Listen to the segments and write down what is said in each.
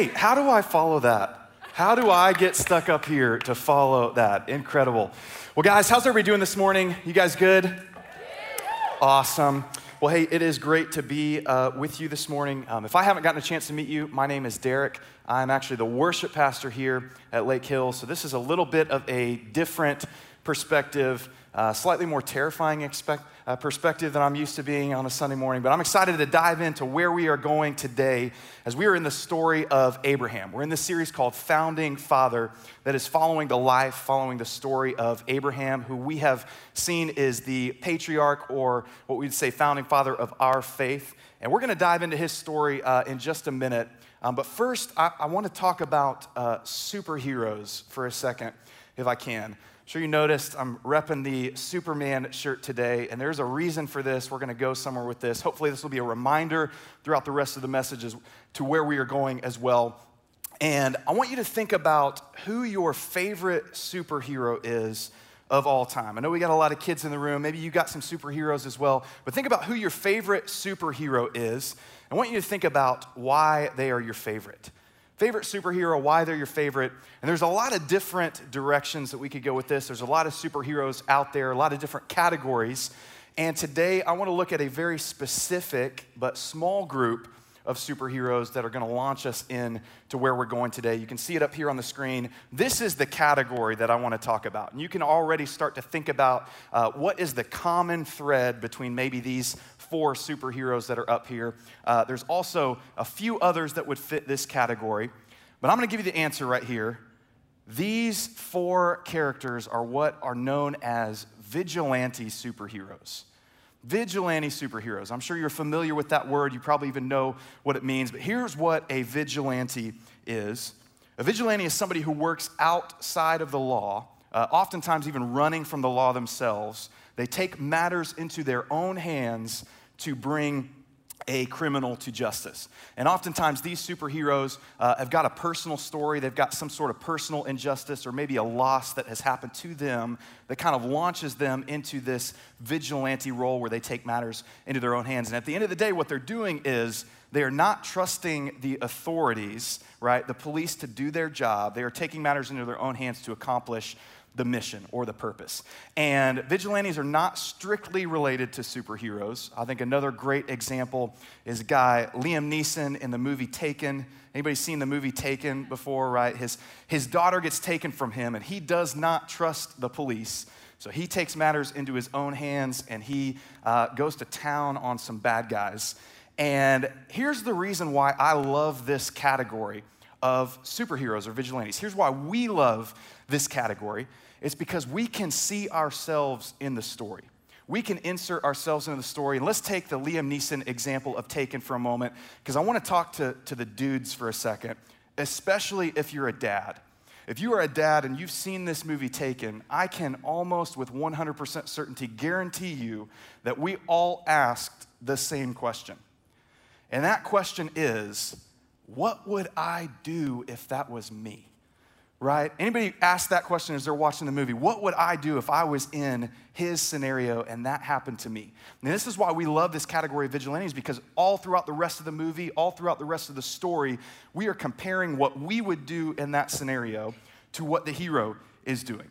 wait, how do I follow that? How do I get stuck up here to follow that? Incredible. Well, guys, how's everybody doing this morning? You guys good? Awesome. Well, hey, it is great to be uh, with you this morning. Um, if I haven't gotten a chance to meet you, my name is Derek. I'm actually the worship pastor here at Lake Hill. So, this is a little bit of a different perspective, uh, slightly more terrifying expect, uh, perspective than I'm used to being on a Sunday morning. But I'm excited to dive into where we are going today as we are in the story of Abraham. We're in this series called Founding Father that is following the life, following the story of Abraham, who we have seen is the patriarch or what we'd say founding father of our faith. And we're going to dive into his story uh, in just a minute. Um, but first, I, I want to talk about uh, superheroes for a second, if I can sure you noticed I'm repping the Superman shirt today, and there's a reason for this. We're going to go somewhere with this. Hopefully, this will be a reminder throughout the rest of the messages to where we are going as well. And I want you to think about who your favorite superhero is of all time. I know we got a lot of kids in the room. Maybe you got some superheroes as well. But think about who your favorite superhero is. I want you to think about why they are your favorite favorite superhero, why they're your favorite. And there's a lot of different directions that we could go with this. There's a lot of superheroes out there, a lot of different categories. And today I want to look at a very specific but small group of superheroes that are going to launch us in to where we're going today. You can see it up here on the screen. This is the category that I want to talk about. And you can already start to think about uh, what is the common thread between maybe these four superheroes that are up here. Uh, there's also a few others that would fit this category, but I'm going to give you the answer right here. These four characters are what are known as vigilante superheroes. Vigilante superheroes. I'm sure you're familiar with that word. You probably even know what it means. But here's what a vigilante is a vigilante is somebody who works outside of the law, uh, oftentimes even running from the law themselves. They take matters into their own hands to bring a criminal to justice. And oftentimes, these superheroes uh, have got a personal story. They've got some sort of personal injustice or maybe a loss that has happened to them that kind of launches them into this vigilante role where they take matters into their own hands. And at the end of the day, what they're doing is they are not trusting the authorities, right, the police to do their job. They are taking matters into their own hands to accomplish the mission or the purpose. And vigilantes are not strictly related to superheroes. I think another great example is a guy Liam Neeson in the movie Taken. Anybody seen the movie Taken before, right? His, his daughter gets taken from him and he does not trust the police. So he takes matters into his own hands and he uh, goes to town on some bad guys. And here's the reason why I love this category of superheroes or vigilantes. Here's why we love this category it's because we can see ourselves in the story. We can insert ourselves into the story. And let's take the Liam Neeson example of Taken for a moment, because I want to talk to, to the dudes for a second, especially if you're a dad. If you are a dad and you've seen this movie Taken, I can almost with 100% certainty guarantee you that we all asked the same question. And that question is, what would I do if that was me? Right? Anybody ask that question as they're watching the movie? What would I do if I was in his scenario and that happened to me? And this is why we love this category of vigilantes because all throughout the rest of the movie, all throughout the rest of the story, we are comparing what we would do in that scenario to what the hero is doing.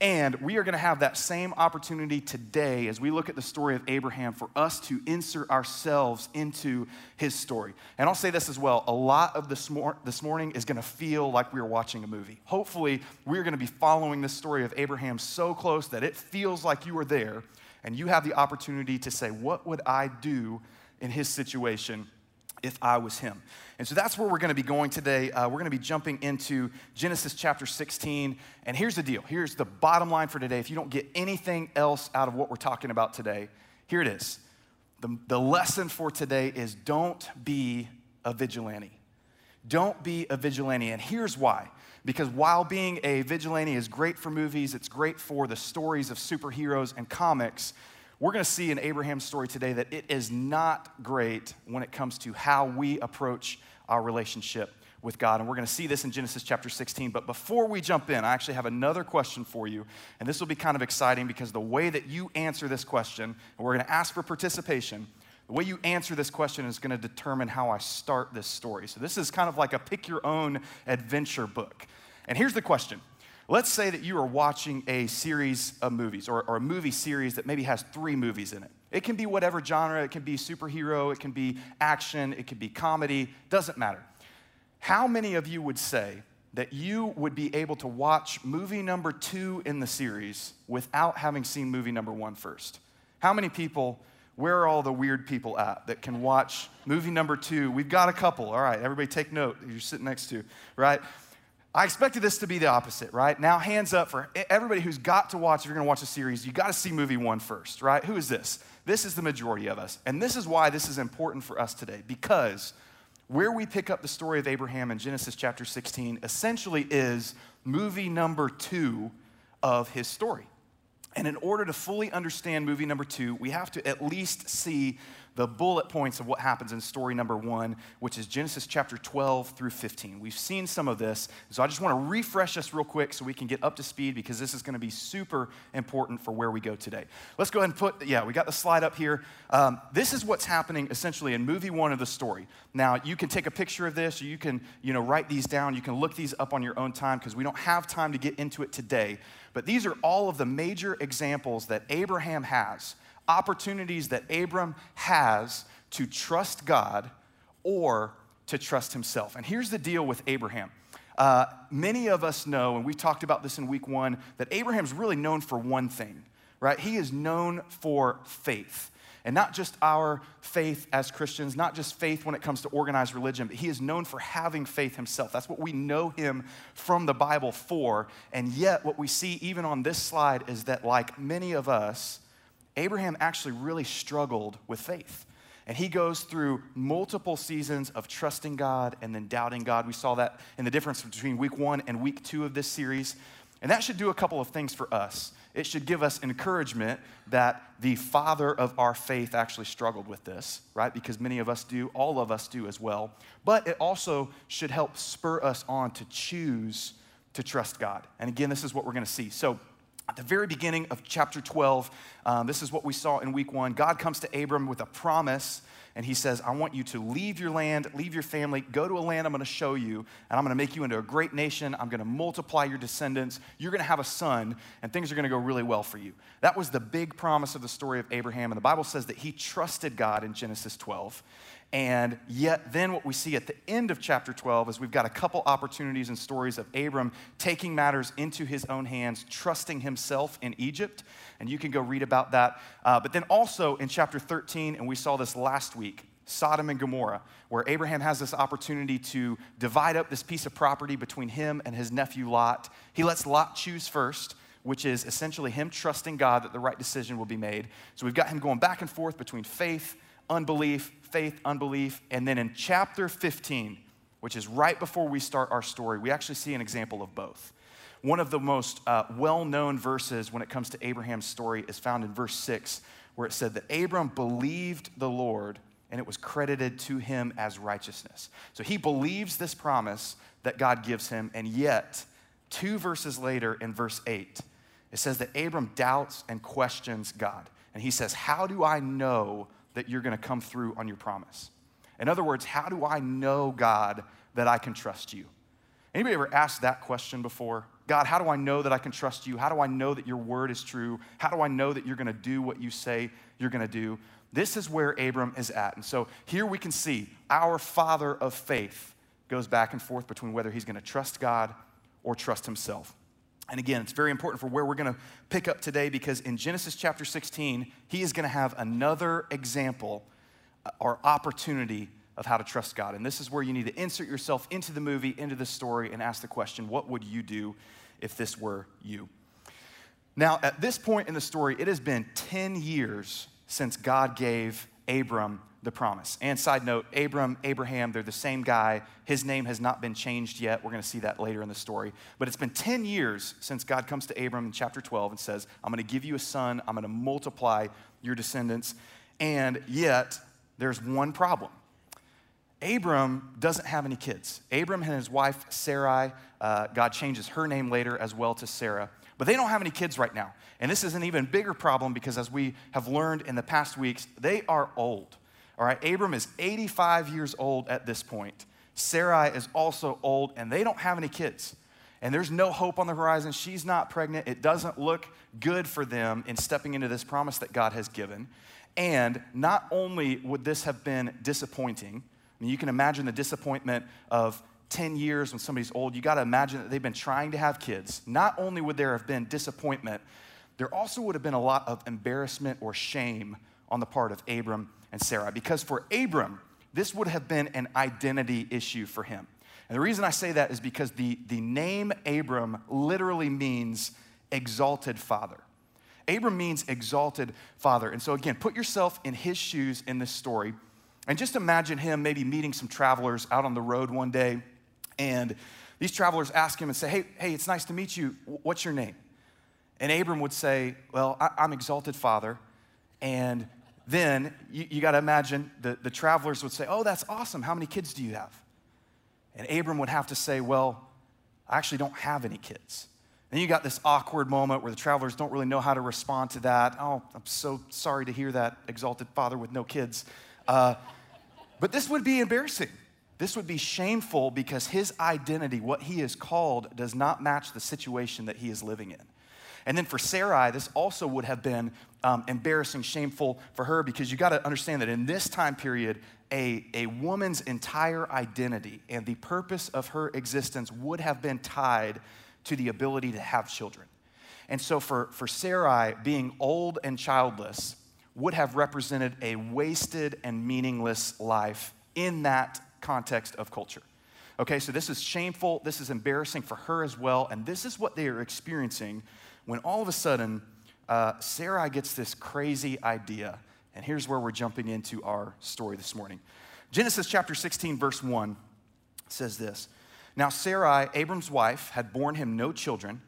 And we are going to have that same opportunity today as we look at the story of Abraham for us to insert ourselves into his story. And I'll say this as well a lot of this, mor- this morning is going to feel like we are watching a movie. Hopefully, we're going to be following the story of Abraham so close that it feels like you are there and you have the opportunity to say, What would I do in his situation? If I was him. And so that's where we're going to be going today. Uh, we're going to be jumping into Genesis chapter 16. And here's the deal here's the bottom line for today. If you don't get anything else out of what we're talking about today, here it is. The, the lesson for today is don't be a vigilante. Don't be a vigilante. And here's why. Because while being a vigilante is great for movies, it's great for the stories of superheroes and comics, we're going to see in Abraham's story today that it is not great when it comes to how we approach our relationship with God. And we're going to see this in Genesis chapter 16. But before we jump in, I actually have another question for you. And this will be kind of exciting because the way that you answer this question, and we're going to ask for participation, The way you answer this question is going to determine how I start this story. So, this is kind of like a pick your own adventure book. And here's the question Let's say that you are watching a series of movies or, or, a movie series that maybe has three movies in it. It can be whatever genre, it can be superhero, it can be action, it can be comedy, doesn't matter. How many of you would say that you would be able to watch movie number two in the series without having seen movie number one first? How many people, where are all the weird people at that can watch movie number two? We've got a couple. All right, everybody take note. You're sitting next to, right? I expected this to be the opposite, right? Now, hands up for everybody who's got to watch, if you're gonna watch a series, you gotta see movie one first, right? Who is this? This is the majority of us. And this is why this is important for us today, because where we pick up the story of Abraham in Genesis chapter 16 essentially is movie number two of his story. And in order to fully understand movie number two, we have to at least see the bullet points of what happens in story number one, which is Genesis chapter 12 through 15. We've seen some of this, so I just want to refresh us real quick so we can get up to speed because this is going to be super important for where we go today. Let's go ahead and put, yeah, we got the slide up here. Um, this is what's happening essentially in movie one of the story. Now, you can take a picture of this, or you can, you know, write these down. You can look these up on your own time because we don't have time to get into it today. But these are all of the major examples that Abraham has opportunities that Abram has to trust God or to trust himself. And here's the deal with Abraham. Uh, many of us know, and we talked about this in week one, that Abraham's really known for one thing, right? He is known for faith. And not just our faith as Christians, not just faith when it comes to organized religion, but he is known for having faith himself. That's what we know him from the Bible for. And yet, what we see even on this slide is that, like many of us, Abraham actually really struggled with faith. And he goes through multiple seasons of trusting God and then doubting God. We saw that in the difference between week one and week two of this series. And that should do a couple of things for us. It should give us encouragement that the father of our faith actually struggled with this, right? Because many of us do, all of us do as well. But it also should help spur us on to choose to trust God. And again, this is what we're going to see. So, at the very beginning of chapter 12, um, this is what we saw in week one. God comes to Abram with a promise, and he says, I want you to leave your land, leave your family, go to a land I'm going to show you, and I'm going to make you into a great nation. I'm going to multiply your descendants. You're going to have a son, and things are going to go really well for you. That was the big promise of the story of Abraham, and the Bible says that he trusted God in Genesis 12. And yet, then what we see at the end of chapter 12 is we've got a couple opportunities and stories of Abram taking matters into his own hands, trusting himself in Egypt. And you can go read about that. Uh, but then also in chapter 13, and we saw this last week, Sodom and Gomorrah, where Abraham has this opportunity to divide up this piece of property between him and his nephew Lot. He lets Lot choose first which is essentially him trusting God that the right decision will be made. So we've got him going back and forth between faith, unbelief, faith, unbelief. And then in chapter 15, which is right before we start our story, we actually see an example of both. One of the most uh, well known verses when it comes to Abraham's story is found in verse 6, where it said that Abram believed the Lord and it was credited to him as righteousness. So he believes this promise that God gives him, and yet, two verses later in verse 8, it says that Abram doubts and questions God. And he says, How do I know that you're going to come through on your promise? In other words, how do I know, God, that I can trust you? Anybody ever asked that question before? God, how do I know that I can trust you? How do I know that your word is true? How do I know that you're going to do what you say you're going to do? This is where Abram is at. And so here we can see our father of faith goes back and forth between whether he's going to trust God or trust himself. And again, it's very important for where we're going to pick up today because in Genesis chapter 16, he is going to have another example uh, or opportunity of how to trust God. And this is where you need to insert yourself into the movie, into the story, and ask the question what would you do if this were you? Now, at this point in the story, it has been 10 years since God gave Abram the promise. And side note, Abram, Abraham, they're the same guy. His name has not been changed yet. We're going to see that later in the story. But it's been 10 years since God comes to Abram in chapter 12 and says, I'm going to give you a son, I'm going to multiply your descendants. And yet, there's one problem. Abram doesn't have any kids. Abram and his wife, Sarai, uh, God changes her name later as well to Sarah. But they don't have any kids right now. And this is an even bigger problem because, as we have learned in the past weeks, they are old. All right, Abram is 85 years old at this point. Sarai is also old, and they don't have any kids. And there's no hope on the horizon. She's not pregnant. It doesn't look good for them in stepping into this promise that God has given. And not only would this have been disappointing, I mean, you can imagine the disappointment of 10 years when somebody's old. You got to imagine that they've been trying to have kids. Not only would there have been disappointment, there also would have been a lot of embarrassment or shame on the part of Abram and Sarah. Because for Abram, this would have been an identity issue for him. And the reason I say that is because the, the name Abram literally means exalted father. Abram means exalted father. And so, again, put yourself in his shoes in this story. And just imagine him maybe meeting some travelers out on the road one day. And these travelers ask him and say, Hey, hey, it's nice to meet you. What's your name? And Abram would say, Well, I, am exalted father. And then you, you got to imagine the, the travelers would say, Oh, that's awesome. How many kids do you have? And Abram would have to say, Well, I actually don't have any kids. And you got this awkward moment where the travelers don't really know how to respond to that. Oh, I'm so sorry to hear that, exalted father with no kids. Uh, but this would be embarrassing. This would be shameful because his identity, what he is called, does not match the situation that he is living in. And then for Sarai, this also would have been um, embarrassing, shameful for her because you got to understand that in this time period, a, a woman's entire identity and the purpose of her existence would have been tied to the ability to have children. And so for, for Sarai, being old and childless would have represented a wasted and meaningless life in that context of culture. Okay, so this is shameful, this is embarrassing for her as well, and this is what they are experiencing when all of a sudden uh, Sarai gets this crazy idea. And here's where we're jumping into our story this morning. Genesis chapter 16, verse 1 says this Now Sarai, Abram's wife, had borne him no children,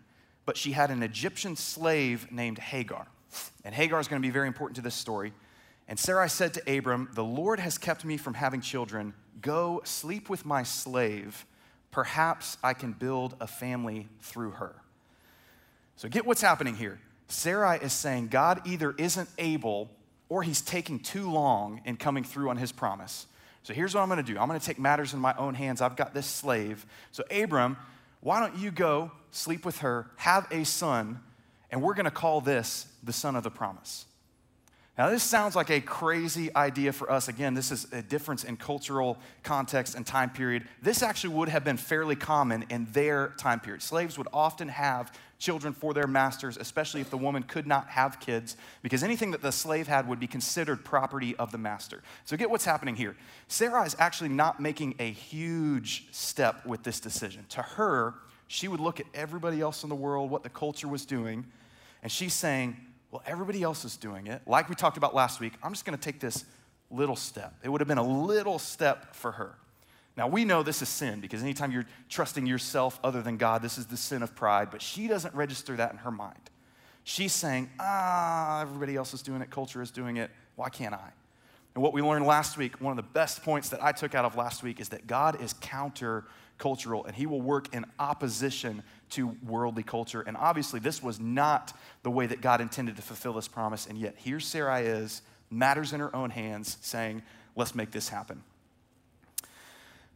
but she had an Egyptian slave named Hagar. And Hagar is going to be very important to this story. And Sarai said to Abram, The Lord has kept me from having children. Go sleep with my slave. Perhaps I can build a family through her. So get what's happening here. Sarai is saying God either isn't able or he's taking too long in coming through on his promise. So here's what I'm going to do I'm going to take matters in my own hands. I've got this slave. So, Abram, why don't you go sleep with her, have a son, and we're going to call this the son of the promise. Now, this sounds like a crazy idea for us. Again, this is a difference in cultural context and time period. This actually would have been fairly common in their time period. Slaves would often have children for their masters, especially if the woman could not have kids, because anything that the slave had would be considered property of the master. So, get what's happening here. Sarah is actually not making a huge step with this decision. To her, she would look at everybody else in the world, what the culture was doing, and she's saying, Well, everybody else is doing it. Like we talked about last week, I'm just gonna take this little step. It would have been a little step for her. Now, we know this is sin because anytime you're trusting yourself other than God, this is the sin of pride, but she doesn't register that in her mind. She's saying, ah, everybody else is doing it, culture is doing it, why can't I? And what we learned last week, one of the best points that I took out of last week is that God is counter cultural and he will work in opposition to worldly culture. And obviously, this was not the way that God intended to fulfill this promise. And yet, here Sarai is, matters in her own hands, saying, let's make this happen.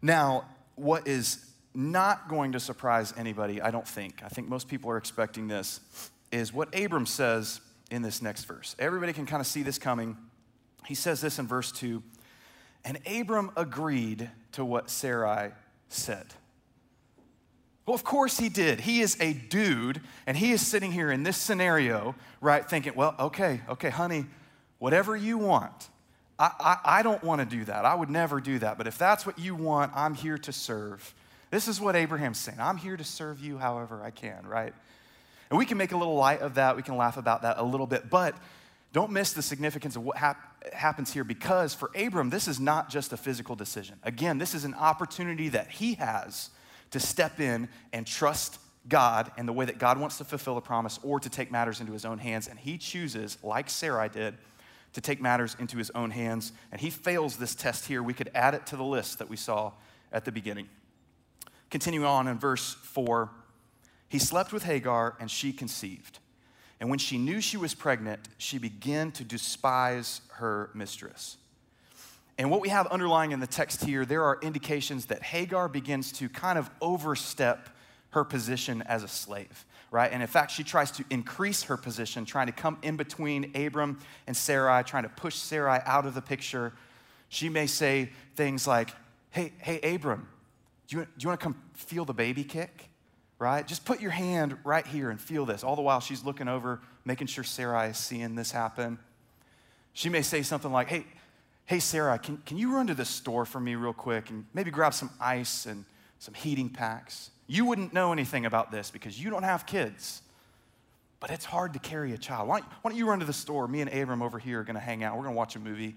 Now, what is not going to surprise anybody, I don't think, I think most people are expecting this, is what Abram says in this next verse. Everybody can kind of see this coming. He says this in verse 2 And Abram agreed to what Sarai said. Well, of course he did. He is a dude, and he is sitting here in this scenario, right, thinking, well, okay, okay, honey, whatever you want. I, I, I don't want to do that. I would never do that. But if that's what you want, I'm here to serve. This is what Abraham's saying. I'm here to serve you however I can, right? And we can make a little light of that. We can laugh about that a little bit. But don't miss the significance of what hap- happens here because for Abram, this is not just a physical decision. Again, this is an opportunity that he has to step in and trust God and the way that God wants to fulfill a promise or to take matters into his own hands. And he chooses, like Sarai did, to take matters into his own hands. And he fails this test here. We could add it to the list that we saw at the beginning. Continuing on in verse 4, he slept with Hagar and she conceived. And when she knew she was pregnant, she began to despise her mistress. And what we have underlying in the text here, there are indications that Hagar begins to kind of overstep her position as a slave, right? And in fact, she tries to increase her position, trying to come in between Abram and Sarai, trying to push Sarai out of the picture. She may say things like, Hey, hey, Abram, do you, do you want to come feel the baby kick? Right? Just put your hand right here and feel this. All the while she's looking over, making sure Sarai is seeing this happen. She may say something like, Hey, hey, Sarah, can, can you run to the store for me real quick and maybe grab some ice and some heating packs? You wouldn't know anything about this because you don't have kids, but it's hard to carry a child. Why don't, why don't you run to the store? Me and Abram over here are going to hang out. We're going to watch a movie.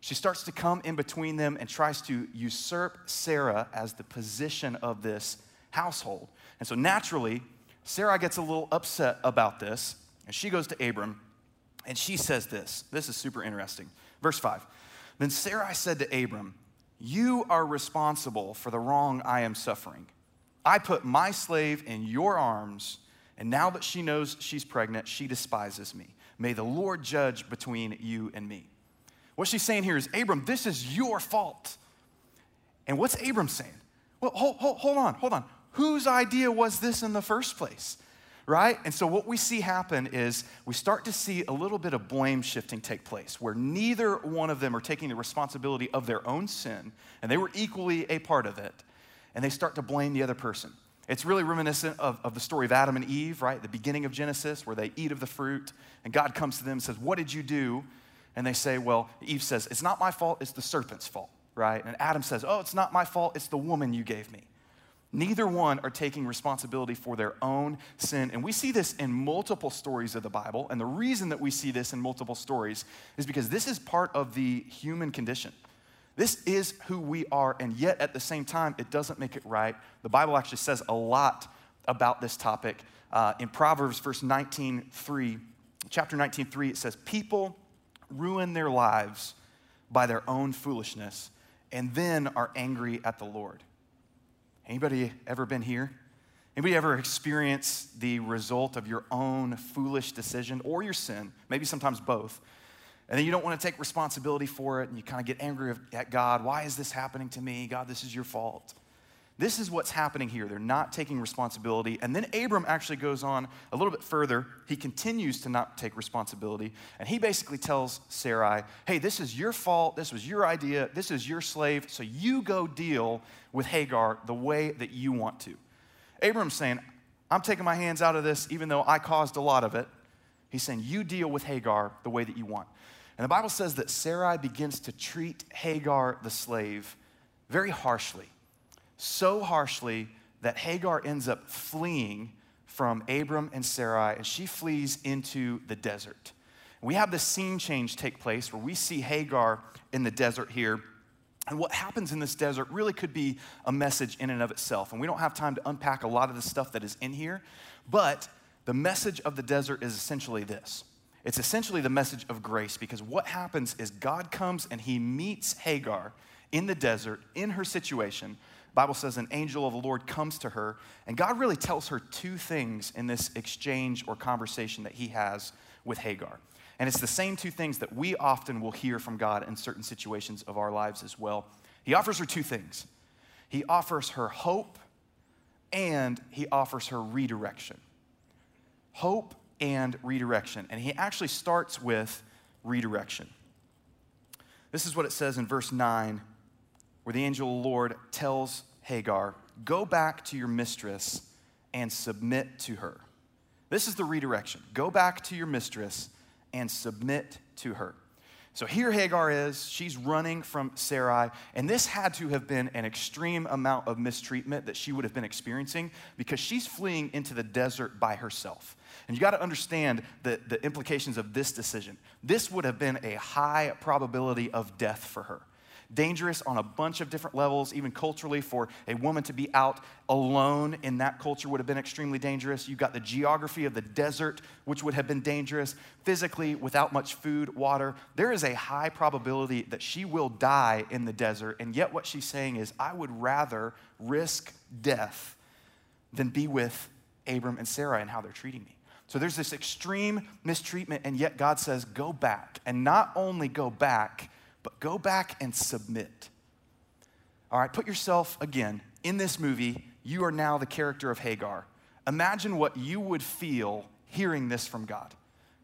She starts to come in between them and tries to usurp Sarah as the position of this household. And so naturally, Sarah gets a little upset about this, and she goes to Abram and she says this. This is super interesting. Verse 5 Then Sarai said to Abram, You are responsible for the wrong I am suffering. I put my slave in your arms, and now that she knows she's pregnant, she despises me. May the Lord judge between you and me. What she's saying here is, Abram, this is your fault. And what's Abram saying? Well, hold, hold, hold on, hold on. Whose idea was this in the first place? Right? And so what we see happen is we start to see a little bit of blame shifting take place where neither one of them are taking the responsibility of their own sin, and they were equally a part of it, and they start to blame the other person. It's really reminiscent of, of the story of Adam and Eve, right? The beginning of Genesis, where they eat of the fruit, and God comes to them and says, What did you do? And they say, Well, Eve says, It's not my fault, it's the serpent's fault, right? And Adam says, Oh, it's not my fault, it's the woman you gave me. Neither one are taking responsibility for their own sin. And we see this in multiple stories of the Bible. And the reason that we see this in multiple stories is because this is part of the human condition. This is who we are, and yet at the same time, it doesn't make it right. The Bible actually says a lot about this topic. Uh, in Proverbs, verse 19, 3, chapter 19, 3, it says, People ruin their lives by their own foolishness and then are angry at the Lord. Anybody ever been here? Anybody ever experienced the result of your own foolish decision or your sin? Maybe sometimes both. And then you don't want to take responsibility for it and you kind of get angry at God. Why is this happening to me? God, this is your fault. This is what's happening here. They're not taking responsibility. And then Abram actually goes on a little bit further. He continues to not take responsibility. And he basically tells Sarai, hey, this is your fault. This was your idea. This is your slave. So you go deal with Hagar the way that you want to. Abram's saying, I'm taking my hands out of this, even though I caused a lot of it. He's saying, you deal with Hagar the way that you want. And the Bible says that Sarai begins to treat Hagar, the slave, very harshly so harshly that Hagar ends up fleeing from Abram and Sarai, and she flees into the desert. We have the scene change take place where we see Hagar in the desert here. And what happens in this desert really could be a message in and of itself. And we don't have time to unpack a lot of the stuff that is in here, but the message of the desert is essentially this it's essentially the message of grace because what happens is God comes and he meets Hagar in the desert, in her situation, Bible says an angel of the Lord comes to her, and God really tells her two things in this exchange or conversation that he has with Hagar. And it's the same two things that we often will hear from God in certain situations of our lives as well. He offers her two things He offers her hope, and He offers her redirection. Hope and redirection. And He actually starts with redirection. This is what it says in verse 9 where the angel of the Lord tells Hagar, Go back to your mistress and submit to her. This is the redirection. Go back to your mistress and submit to her. So here Hagar is. She's running from Sarai. And this had to have been an extreme amount of mistreatment that she would have been experiencing because she's fleeing into the desert by herself. And you got to understand the, the implications of this decision. This would have been a high probability of death for her dangerous on a bunch of different levels, even culturally, for a woman to be out alone in that culture would have been extremely dangerous. You've got the geography of the desert, which would have been dangerous. Physically, without much food, water, there is a high probability that she will die in the desert. And yet, what she's saying is, I would rather risk death than be with Abram and Sarah and how they're treating me. So there's this extreme mistreatment, and yet God says, Go back. And not only go back, but go back and submit. All right, put yourself again in this movie. You are now the character of Hagar. Imagine what you would feel hearing this from God.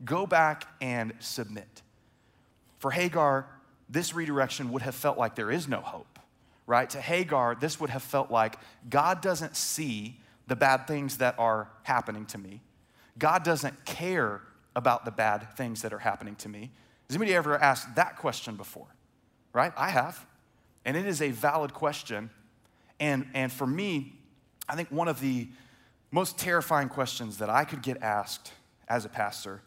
Go back and submit. For Hagar, this redirection would have felt like there is no hope, right? To Hagar, this would have felt like God doesn't see the bad things that are happening to me. God doesn't care about the bad things that are happening to me. Has anybody ever asked that question before? Right? I have. And it is a valid question. And, and for me, I think one of the most terrifying questions that I could get asked as a pastor,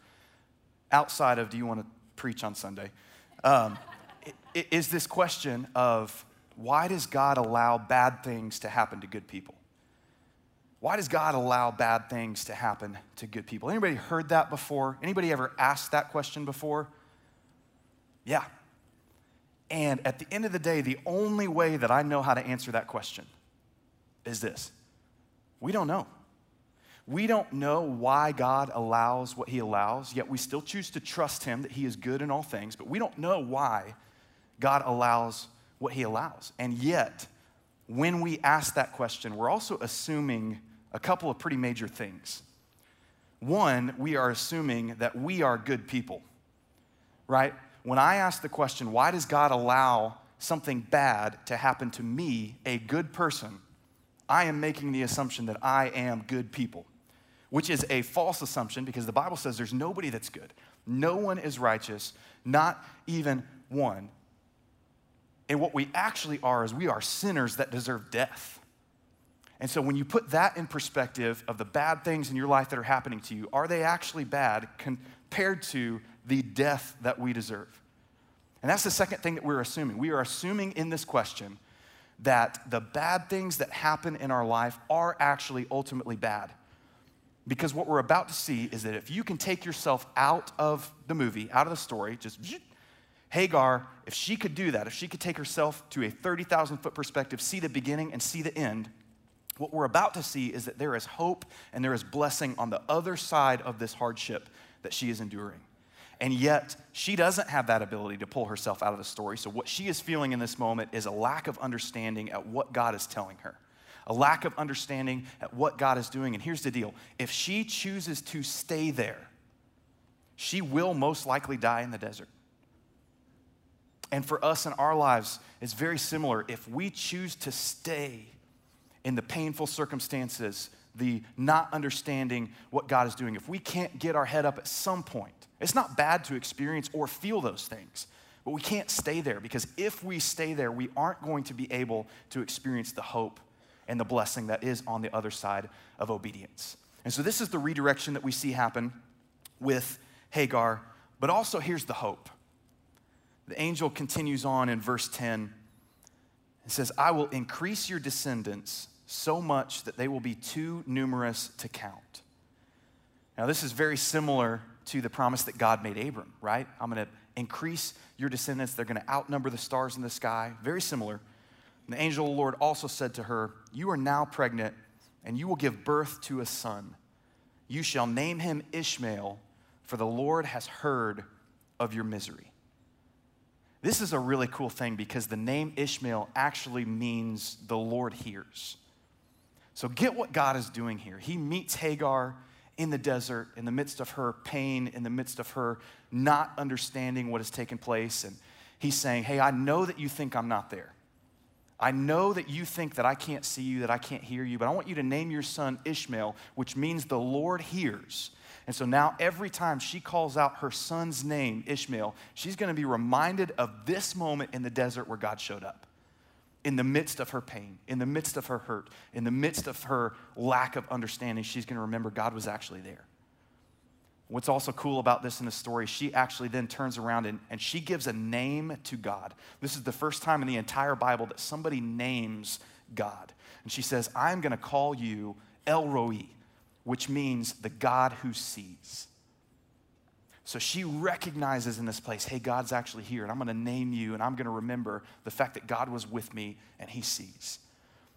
outside of do you want to preach on Sunday, um, is this question of why does God allow bad things to happen to good people? Why does God allow bad things to happen to good people? Anybody heard that before? Anybody ever asked that question before? Yeah. And at the end of the day, the only way that I know how to answer that question is this we don't know. We don't know why God allows what He allows, yet we still choose to trust Him that He is good in all things, but we don't know why God allows what He allows. And yet, when we ask that question, we're also assuming a couple of pretty major things. One, we are assuming that we are good people, right? When I ask the question, why does God allow something bad to happen to me, a good person, I am making the assumption that I am good people, which is a false assumption because the Bible says there's nobody that's good. No one is righteous, not even one. And what we actually are is we are sinners that deserve death. And so when you put that in perspective of the bad things in your life that are happening to you, are they actually bad compared to the death that we deserve? And that's the second thing that we're assuming. We are assuming in this question that the bad things that happen in our life are actually ultimately bad. Because what we're about to see is that if you can take yourself out of the movie, out of the story, just Hagar, if she could do that, if she could take herself to a 30,000 foot perspective, see the beginning and see the end, what we're about to see is that there is hope and there is blessing on the other side of this hardship that she is enduring. And yet, she doesn't have that ability to pull herself out of the story. So, what she is feeling in this moment is a lack of understanding at what God is telling her, a lack of understanding at what God is doing. And here's the deal if she chooses to stay there, she will most likely die in the desert. And for us in our lives, it's very similar. If we choose to stay in the painful circumstances, the not understanding what God is doing, if we can't get our head up at some point, it's not bad to experience or feel those things, but we can't stay there because if we stay there, we aren't going to be able to experience the hope and the blessing that is on the other side of obedience. And so, this is the redirection that we see happen with Hagar, but also here's the hope. The angel continues on in verse 10 and says, I will increase your descendants so much that they will be too numerous to count. Now, this is very similar to the promise that God made Abram, right? I'm going to increase your descendants. They're going to outnumber the stars in the sky. Very similar. And the angel of the Lord also said to her, You are now pregnant, and you will give birth to a son. You shall name him Ishmael, for the Lord has heard of your misery. This is a really cool thing because the name Ishmael actually means the Lord hears. So get what God is doing here. He meets Hagar in the desert, in the midst of her pain, in the midst of her not understanding what has taken place. And he's saying, Hey, I know that you think I'm not there. I know that you think that I can't see you, that I can't hear you, but I want you to name your son Ishmael, which means the Lord hears. And so now, every time she calls out her son's name, Ishmael, she's going to be reminded of this moment in the desert where God showed up. In the midst of her pain, in the midst of her hurt, in the midst of her lack of understanding, she's going to remember God was actually there. What's also cool about this in the story, she actually then turns around and, and she gives a name to God. This is the first time in the entire Bible that somebody names God. And she says, I'm going to call you El Roi, which means the God who sees. So she recognizes in this place, hey, God's actually here, and I'm to name you, and I'm to remember the fact that God was with me and he sees.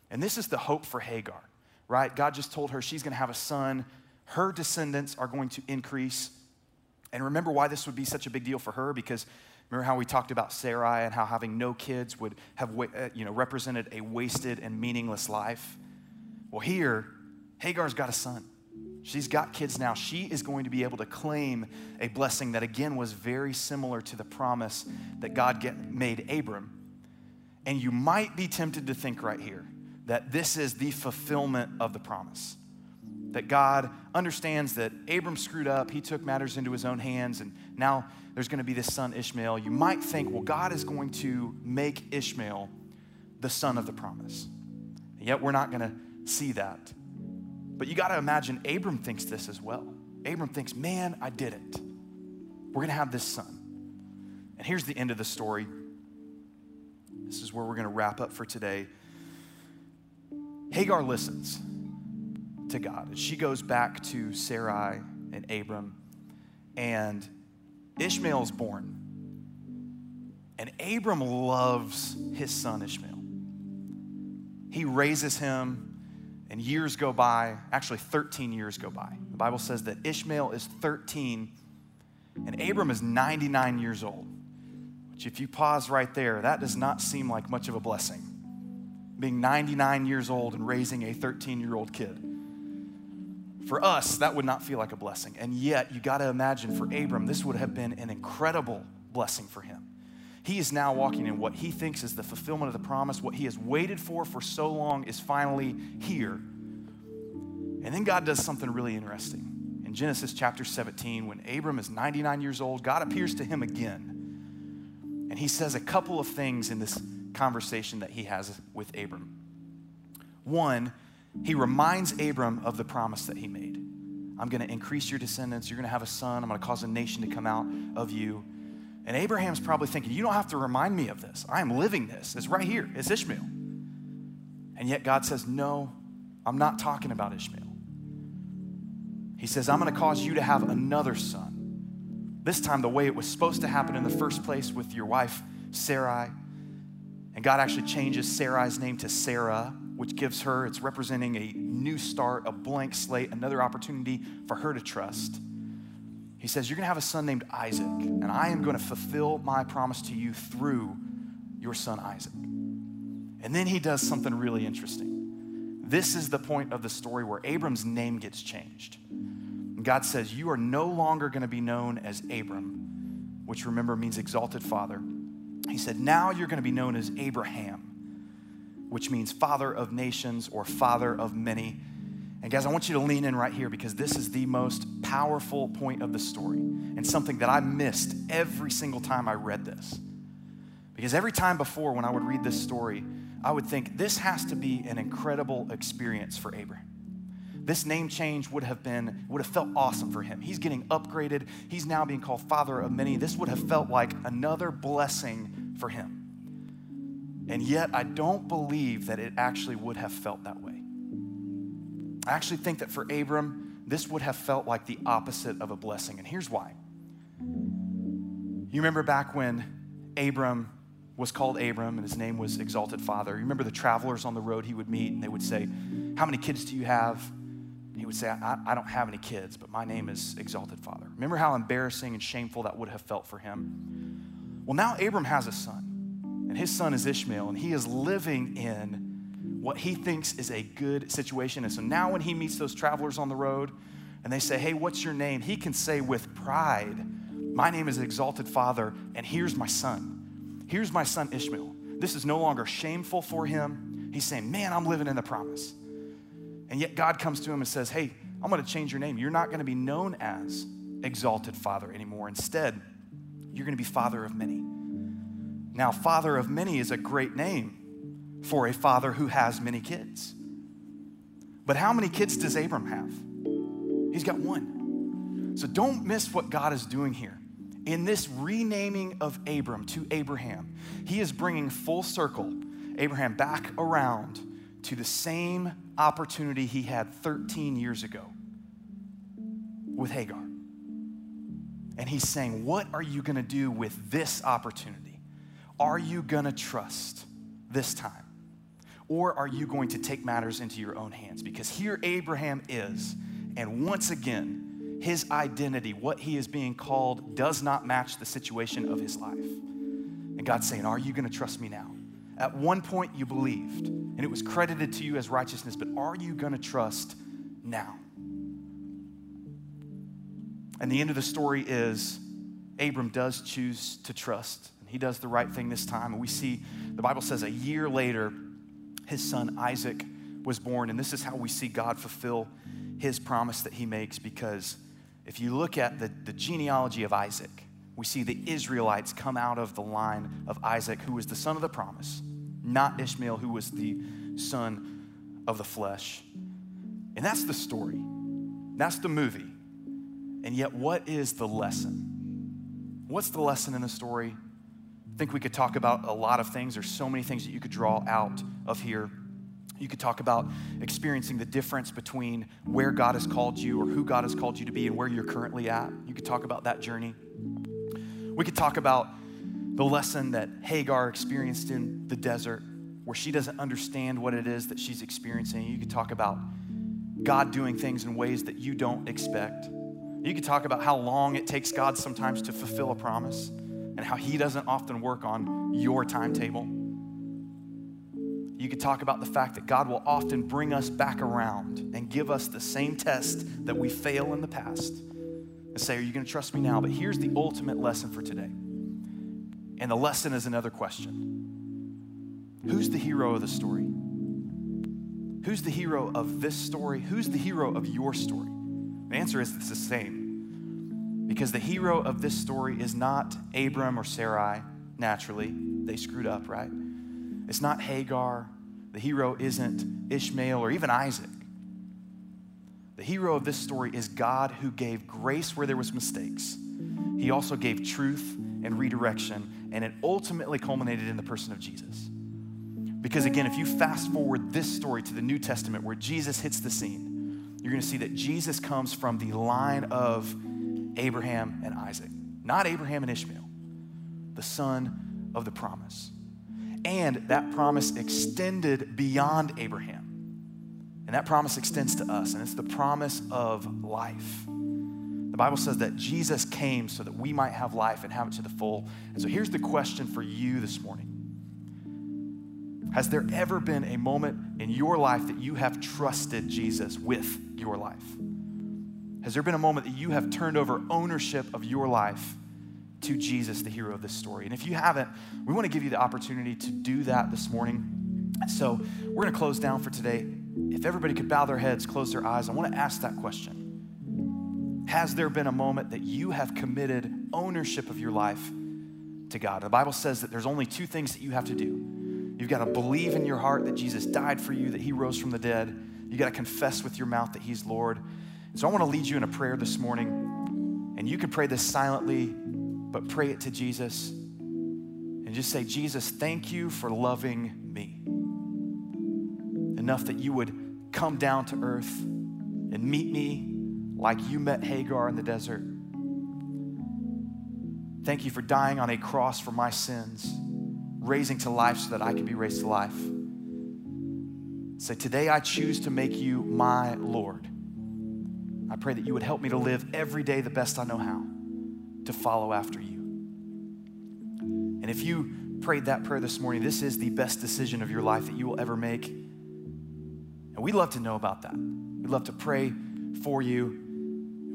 And this is the hope for Hagar, right? God just told her she's to have a son, her descendants are going to increase. And remember why this would be such a big deal for her? Because Remember how we talked about Sarai and how having no kids would have uh, you know, represented a wasted and meaningless life? Well, here, Hagar's got a son. She's got kids now. She is going to be able to claim a blessing that, again, was very similar to the promise that God made Abram. And you might be tempted to think right here that this is the fulfillment of the promise. That God understands that Abram screwed up, he took matters into his own hands, and now there's going to be this son Ishmael. You might think, well, God is going to make Ishmael the son of the promise. And yet we're not going to see that. But you got to imagine Abram thinks this as well. Abram thinks, man, I did it. We're going to have this son. And here's the end of the story. This is where we're going to wrap up for today. Hagar listens to God. And she goes back to Sarai and Abram, and Ishmael is born. And Abram loves his son Ishmael. He raises him, and years go by. Actually, 13 years go by. The Bible says that Ishmael is 13, and Abram is 99 years old. Which, if you pause right there, that does not seem like much of a blessing. Being 99 years old and raising a 13 year old kid. For us, that would not feel like a blessing. And yet, you got to imagine for Abram, this would have been an incredible blessing for him. He is now walking in what he thinks is the fulfillment of the promise. What he has waited for for so long is finally here. And then God does something really interesting. In Genesis chapter 17, when Abram is 99 years old, God appears to him again. And he says a couple of things in this conversation that he has with Abram. One, he reminds Abram of the promise that he made. I'm going to increase your descendants. You're going to have a son. I'm going to cause a nation to come out of you. And Abraham's probably thinking, You don't have to remind me of this. I am living this. It's right here. It's Ishmael. And yet God says, No, I'm not talking about Ishmael. He says, I'm going to cause you to have another son. This time, the way it was supposed to happen in the first place with your wife, Sarai. And God actually changes Sarai's name to Sarah which gives her, it's representing a new start, a blank slate, another opportunity for her to trust. He says, You're going to have a son named Isaac, and I am going to fulfill my promise to you through your son Isaac. And then he does something really interesting. This is the point of the story where Abram's name gets changed. God says, You are no longer going to be known as Abram, which remember means exalted father. He said, Now you're going to be known as Abraham which means father of nations or father of many. And guys, I want you to lean in right here because this is the most powerful point of the story and something that I missed every single time I read this. Because every time before when I would read this story, I would think this has to be an incredible experience for Abraham. This name change would have been would have felt awesome for him. He's getting upgraded. He's now being called father of many. This would have felt like another blessing for him. And yet, I don't believe that it actually would have felt that way. I actually think that for Abram, this would have felt like the opposite of a blessing. And here's why. You remember back when Abram was called Abram and his name was Exalted Father. You remember the travelers on the road he would meet and they would say, How many kids do you have? And he would say, I, I don't have any kids, but my name is Exalted Father. Remember how embarrassing and shameful that would have felt for him? Well, now Abram has a son and his son is Ishmael, and he is living in what he thinks is a good situation. And so now, when he meets those travelers on the road and they say, Hey, what's your name? He can say with pride, My name is Exalted Father, and here's my son. Here's my son Ishmael. This is no longer shameful for him. He's saying, Man, I'm living in the promise. And yet, God comes to him and says, Hey, I'm going to change your name. You're not going to be known as Exalted Father anymore. Instead, you're going to be Father of many. Now, father of many is a great name for a father who has many kids. But how many kids does Abram have? He's got one. So don't miss what God is doing here. In this renaming of Abram to Abraham, he is bringing full circle Abraham back around to the same opportunity he had 13 years ago with Hagar. And he's saying, What are you going to do with this opportunity? Are you going to trust this time? Or are you going to take matters into your own hands? Because here Abraham is, and once again, his identity, what he is being called, does not match the situation of his life. And God's saying, Are you going to trust me now? At one point, you believed, and it was credited to you as righteousness, but are you going to trust now? And the end of the story is Abram does choose to trust, and he does the right thing this time. And we see the Bible says a year later, his son Isaac was born. And this is how we see God fulfill his promise that he makes because if you look at the, the genealogy of Isaac, we see the Israelites come out of the line of Isaac, who was the son of the promise, not Ishmael, who was the son of the flesh. And that's the story. That's the movie. And yet, what is the lesson? What's the lesson in the story? Think we could talk about a lot of things. There's so many things that you could draw out of here. You could talk about experiencing the difference between where God has called you or who God has called you to be and where you're currently at. You could talk about that journey. We could talk about the lesson that Hagar experienced in the desert, where she doesn't understand what it is that she's experiencing. You could talk about God doing things in ways that you don't expect. You could talk about how long it takes God sometimes to fulfill a promise and how He doesn't often work on your timetable. You could talk about the fact that God will often bring us back around and give us the same test that we fail in the past and say, Are you going to trust me now? But here's the ultimate lesson for today. And the lesson is another question Who's the hero of the story? Who's the hero of this story? Who's the hero of your story? The answer is it's the same. Because the hero of this story is not Abram or Sarai, naturally. They screwed up, right? It's not Hagar. The hero isn't Ishmael or even Isaac. The hero of this story is God who gave grace where there was mistakes. He also gave truth and redirection, and it ultimately culminated in the person of Jesus. Because again, if you fast forward this story to the New Testament where Jesus hits the scene, you're going to see that Jesus comes from the line of Abraham and Isaac, not Abraham and Ishmael, the son of the promise. And that promise extended beyond Abraham. And that promise extends to us, and it's the promise of life. The Bible says that Jesus came so that we might have life and have it to the full. And so here's the question for you this morning Has there ever been a moment in your life that you have trusted Jesus with your life? Has there been a moment that you have turned over ownership of your life to Jesus, the hero of this story? And if you haven't, we want to give you the opportunity to do that this morning. So we're going to close down for today. If everybody could bow their heads, close their eyes, I want to ask that question. Has there been a moment that you have committed ownership of your life to God? The Bible says that there's only two things that you have to do. You've got to believe in your heart that Jesus died for you, that he rose from the dead, You've got to confess with your mouth that He's Lord. So I want to lead you in a prayer this morning. And you can pray this silently, but pray it to Jesus. And just say, Jesus, thank you for loving me. Enough that you would come down to earth and meet me like you met Hagar in the desert. Thank you for dying on a cross for my sins, raising to life so that I could be raised to life. Say, Today I choose to make you my Lord. I pray that you would help me to live every day the best I know how, to follow after you. And if you prayed that prayer this morning, this is the best decision of your life that you will ever make. And we'd love to know about that. We'd love to pray for you.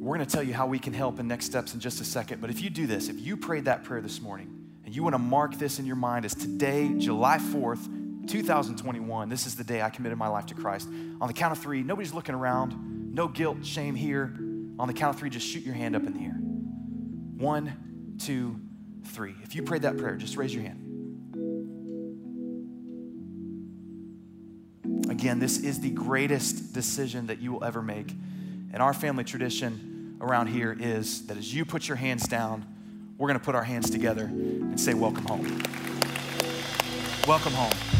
We're going to tell you how we can help in next steps in just a second. But if you do this, if you prayed that prayer this morning, and you want to mark this in your mind as today, July 4th, 2021, this is the day I committed my life to Christ. On the count of three, nobody's looking around, no guilt, shame here. On the count of three, just shoot your hand up in the air. One, two, three. If you prayed that prayer, just raise your hand. Again, this is the greatest decision that you will ever make. And our family tradition around here is that as you put your hands down, we're going to put our hands together and say, Welcome home. Welcome home.